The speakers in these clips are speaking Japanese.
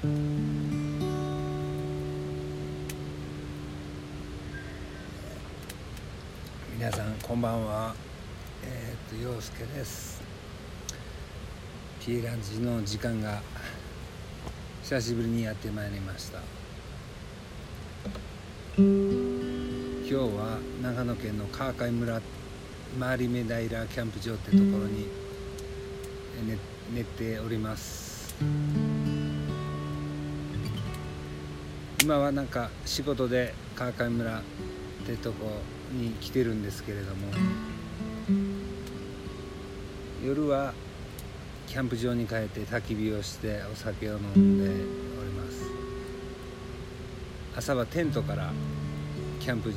皆さんこんばんは。えー、っと陽介です。ピーランジの時間が久しぶりにやってまいりました。今日は長野県の川海村回り目平キャンプ場ってところに寝寝ております。今はなんか仕事で川上村ってとこに来てるんですけれども夜はキャンプ場に帰って焚き火をしてお酒を飲んでおります。朝はテントからキャンプ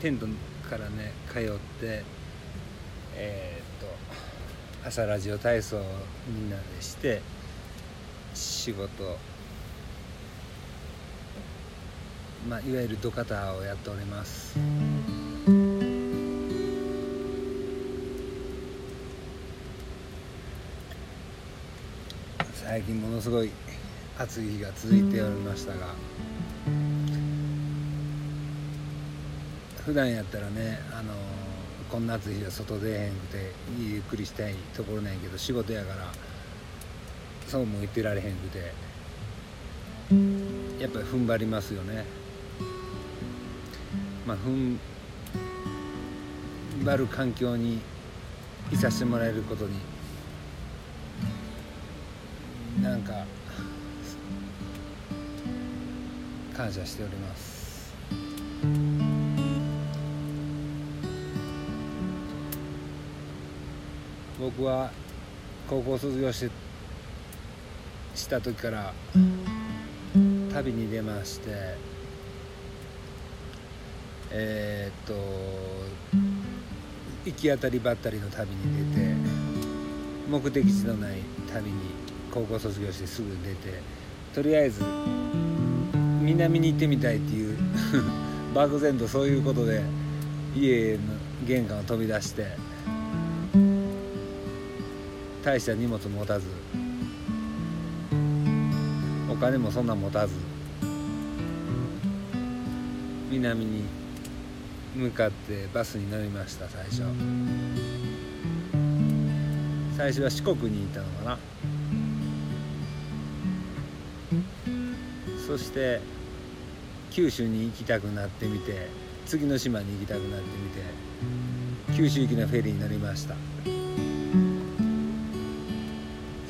テントからね通ってえー、っと朝ラジオ体操をみんなでして仕事まあ、いわゆる土方をやっております。最近ものすごい暑い日が続いておりましたが普段やったらねあのこんな暑い日は外出へんくてゆっくりしたいところなんやけど仕事やからそうも言ってられへんくてやっぱり踏ん張りますよね。まあ踏ん張る環境にいさせてもらえることになんか感謝しております。僕は高校卒業してした時から旅に出ましてえー、っと行き当たりばったりの旅に出て目的地のない旅に高校卒業してすぐ出てとりあえず南に行ってみたいっていう 漠然とそういうことで家の玄関を飛び出して大した荷物持たずお金もそんな持たず南に向かってバスに乗りました最初。最初は四国にいたのかな。そして九州に行きたくなってみて次の島に行きたくなってみて九州行きのフェリーに乗りました。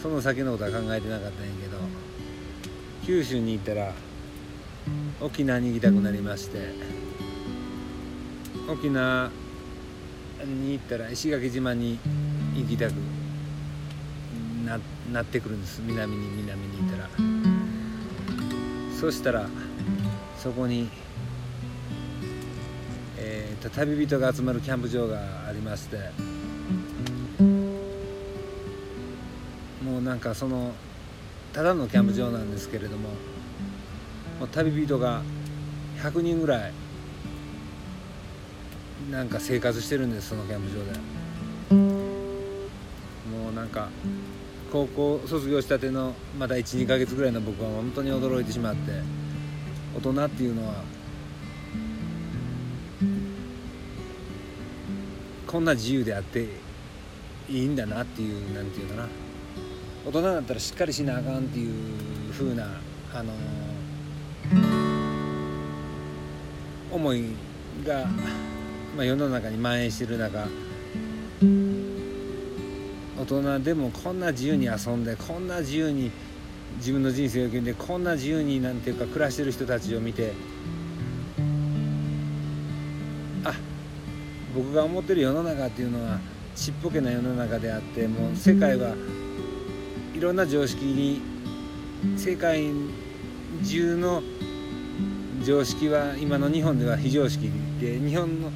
その先のことは考えてなかったんやけど九州に行ったら沖縄に行きたくなりまして。沖縄に行ったら石垣島に行きたくななってくるんです。南に南に行ったら。そしたらそこに、えーと、旅人が集まるキャンプ場がありまして。もうなんかそのただのキャンプ場なんですけれどももう旅人が100人ぐらいなんか生活してるんですそのキャンプ場で。もうなんか高校卒業したてのまだ12ヶ月ぐらいの僕は本当に驚いてしまって大人っていうのはこんな自由であっていいんだなっていうなんていうかな。大人だったらしっかりしなあかんっていう風なあの思いが、まあ、世の中に蔓延してる中大人でもこんな自由に遊んでこんな自由に自分の人生を決めてこんな自由になんていうか暮らしてる人たちを見てあ僕が思ってる世の中っていうのはちっぽけな世の中であってもう世界はいろんな常識に世界中の常識は今の日本では非常識で日本の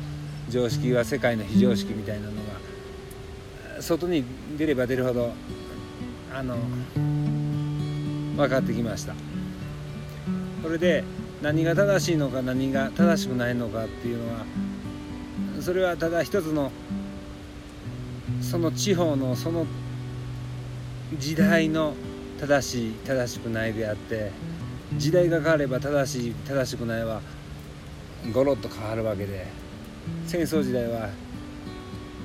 常識は世界の非常識みたいなのが外に出れば出るほどあの分かってきました。それで何が正しいのか何が正しくないのかっていうのはそれはただ一つのその地方のその時代の正しい正しくないであって時代が変われば正しい正しくないはゴロッと変わるわけで戦争時代は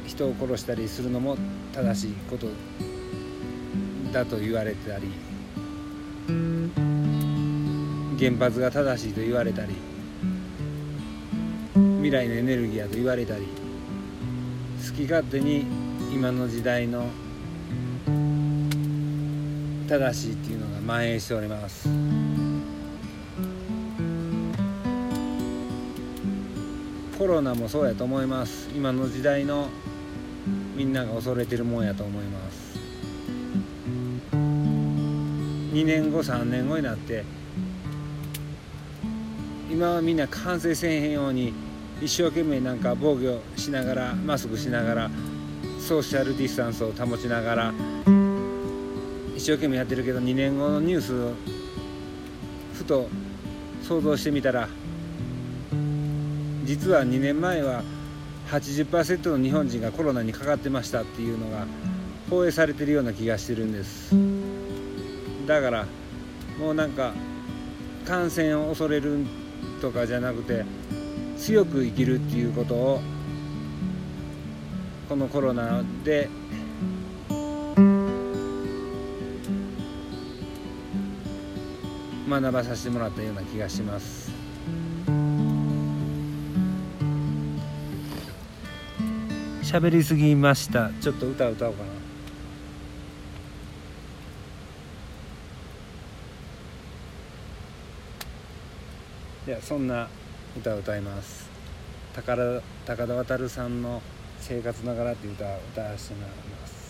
人を殺したりするのも正しいことだと言われたり原発が正しいと言われたり未来のエネルギーやと言われたり好き勝手に今の時代の正しいっていうのが蔓延しております。コロナもそうやと思います。今の時代のみんなが恐れてるもんやと思います。2年後3年後になって今はみんな感染せえへんように一生懸命なんか防御しながらマスクしながらソーシャルディスタンスを保ちながら一生懸命やってるけど2年後のニュースふと想像してみたら実は2年前は80%の日本人がコロナにかかってましたっていうのが放映されてるような気がしてるんです。だからもうなんか感染を恐れるとかじゃなくて強く生きるっていうことをこのコロナで学ばさせてもらったような気がします。喋りすぎました。ちょっと歌歌おうかな。いやそんな歌を歌います。高田高田渉さんの「生活ながら」っていう歌を歌わせてもらいます。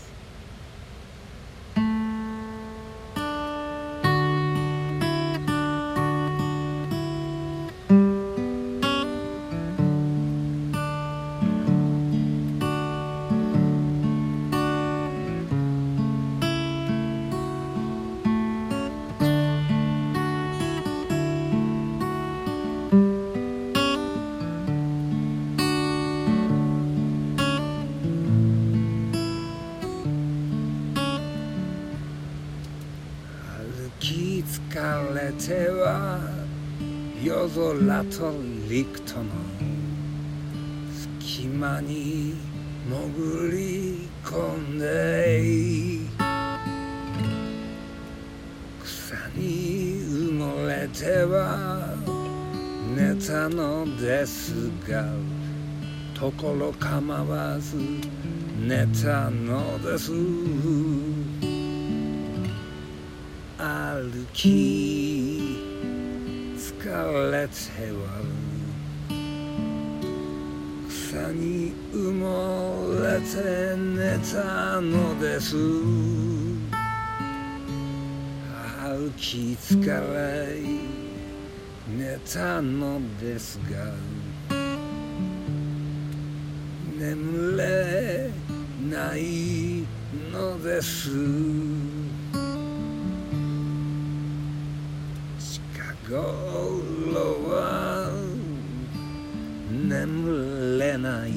ては夜空と陸との隙間に潜り込んで草に埋もれては寝たのですがところ構わず寝たのです。歩き疲れては草に埋もれて寝たのです歩き疲れ寝たのですが眠れないのです頃は眠れない。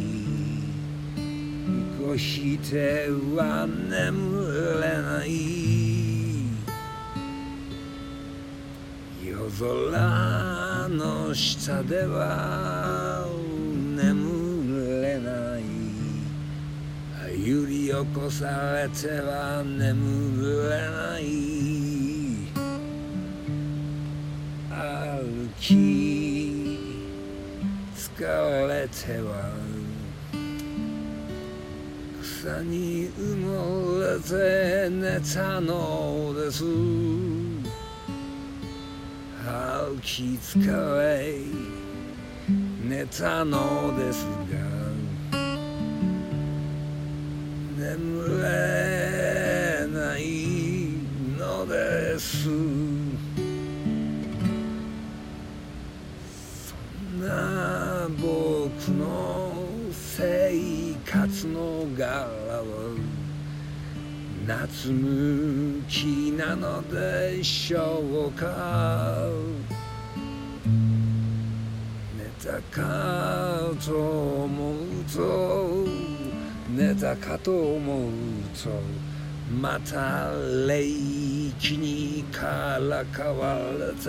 こしては眠れない。夜空の下では眠れない。揺り起こされては眠れない。歩き疲れては草に埋もれて寝たのです。歩き疲れ寝たのですが眠れないのです。の柄は夏向きなのでしょうか？寝たかと思うと寝たかと思うとまた霊気にからかわれて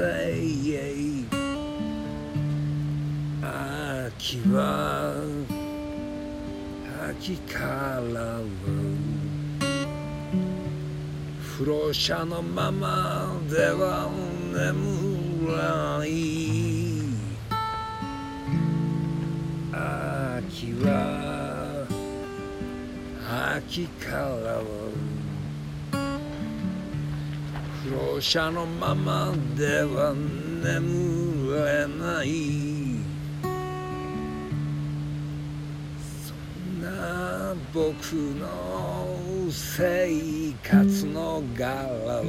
秋は秋からは不老者のままでは眠らない。秋は秋からは不老者のままでは眠れない。僕の生活の柄は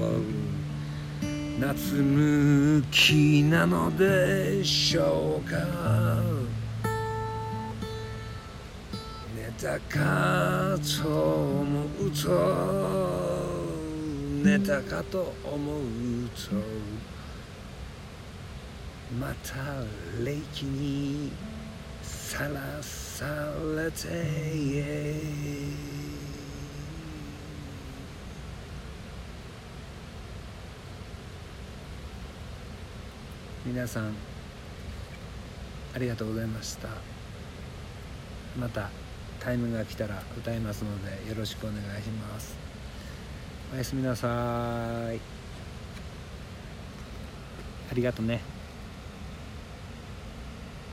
夏向きなのでしょうか。寝たかと思うと。寝たかと思うと。また霊気にさらされて皆さんありがとうございました。またタイムが来たら歌いますのでよろしくお願いします。おやすみなさい。ありがとね。